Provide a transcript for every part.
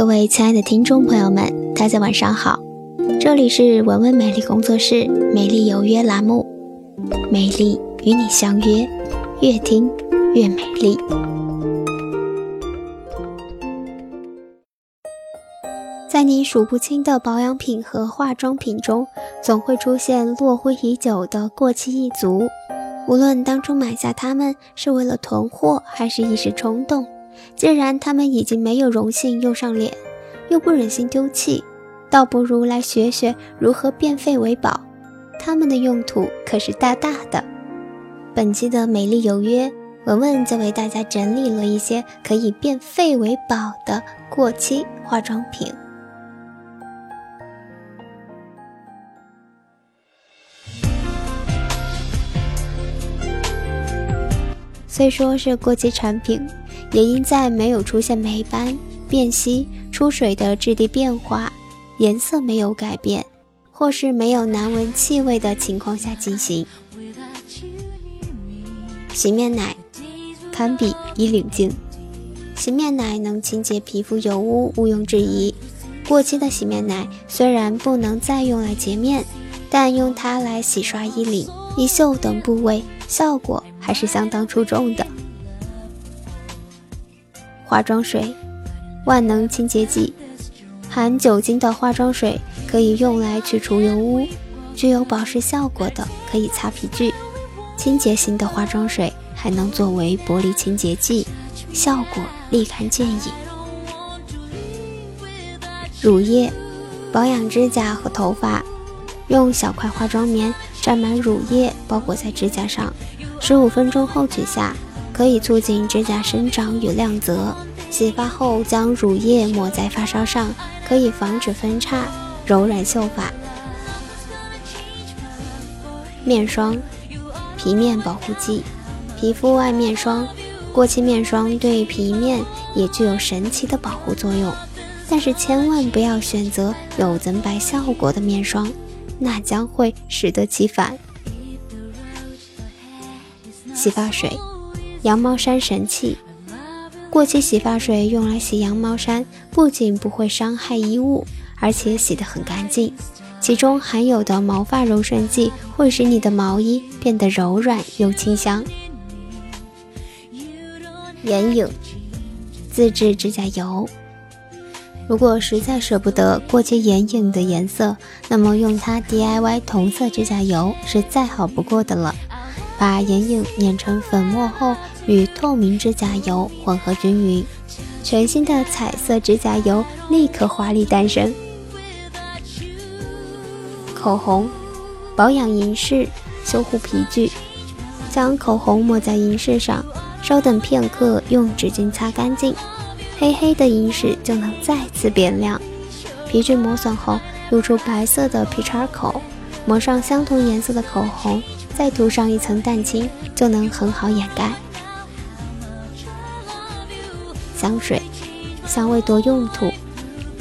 各位亲爱的听众朋友们，大家晚上好，这里是文文美丽工作室美丽有约栏目，美丽与你相约，越听越美丽。在你数不清的保养品和化妆品中，总会出现落灰已久的过期一族。无论当初买下它们是为了囤货，还是一时冲动，既然它们已经没有荣幸用上脸，又不忍心丢弃，倒不如来学学如何变废为宝。它们的用途可是大大的。本期的美丽有约，文文就为大家整理了一些可以变废为宝的过期化妆品。虽说是过期产品，也应在没有出现霉斑、变稀、出水的质地变化、颜色没有改变，或是没有难闻气味的情况下进行。洗面奶堪比衣领镜，洗面奶能清洁皮肤油污，毋庸置疑。过期的洗面奶虽然不能再用来洁面，但用它来洗刷衣领、衣袖等部位，效果。还是相当出众的。化妆水，万能清洁剂，含酒精的化妆水可以用来去除油污，具有保湿效果的可以擦皮具。清洁型的化妆水还能作为玻璃清洁剂，效果立竿见影。乳液，保养指甲和头发，用小块化妆棉沾满乳液包裹在指甲上。十五分钟后取下，可以促进指甲生长与亮泽。洗发后将乳液抹在发梢上，可以防止分叉，柔软秀发。面霜，皮面保护剂，皮肤外面霜。过期面霜对皮面也具有神奇的保护作用，但是千万不要选择有增白效果的面霜，那将会适得其反。洗发水，羊毛衫神器。过期洗发水用来洗羊毛衫，不仅不会伤害衣物，而且洗得很干净。其中含有的毛发柔顺剂会使你的毛衣变得柔软又清香。眼影，自制指甲油。如果实在舍不得过期眼影的颜色，那么用它 DIY 同色指甲油是再好不过的了。把眼影碾成粉末后，与透明指甲油混合均匀，全新的彩色指甲油立刻华丽诞生。口红，保养银饰，修护皮具。将口红抹在银饰上，稍等片刻，用纸巾擦干净，黑黑的银饰就能再次变亮。皮具磨损后，露出白色的皮叉口，抹上相同颜色的口红。再涂上一层蛋清，就能很好掩盖。香水，香味多用途，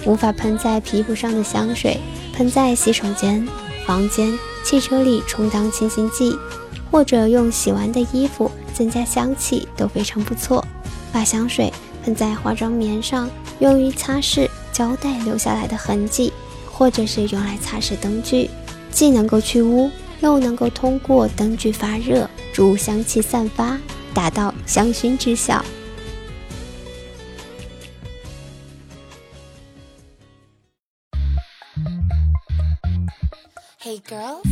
无法喷在皮肤上的香水，喷在洗手间、房间、汽车里充当清新剂，或者用洗完的衣服增加香气都非常不错。把香水喷在化妆棉上，用于擦拭胶带留下来的痕迹，或者是用来擦拭灯具，既能够去污。又能够通过灯具发热助香气散发，达到香薰之效。Hey girls,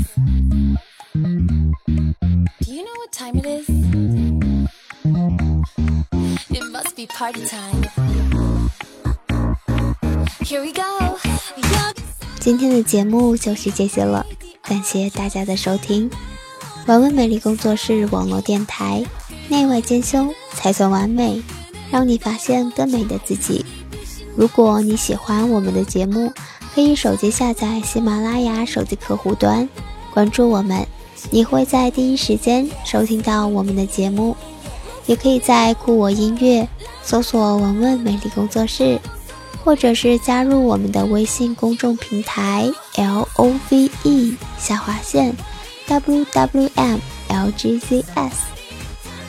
do you know what time it is? It must be party time. Here we go. 今天的节目就是这些了。感谢大家的收听，文文美丽工作室网络电台，内外兼修才算完美，让你发现更美的自己。如果你喜欢我们的节目，可以手机下载喜马拉雅手机客户端，关注我们，你会在第一时间收听到我们的节目。也可以在酷我音乐搜索文文美丽工作室。或者是加入我们的微信公众平台 L O V E 下划线 W W M L G Z S。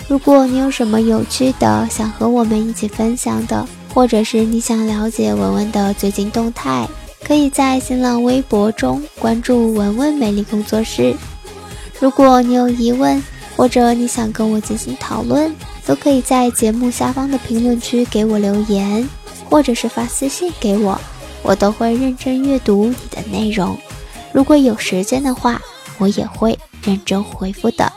如果你有什么有趣的想和我们一起分享的，或者是你想了解文文的最近动态，可以在新浪微博中关注文文美丽工作室。如果你有疑问，或者你想跟我进行讨论，都可以在节目下方的评论区给我留言，或者是发私信给我，我都会认真阅读你的内容。如果有时间的话，我也会认真回复的。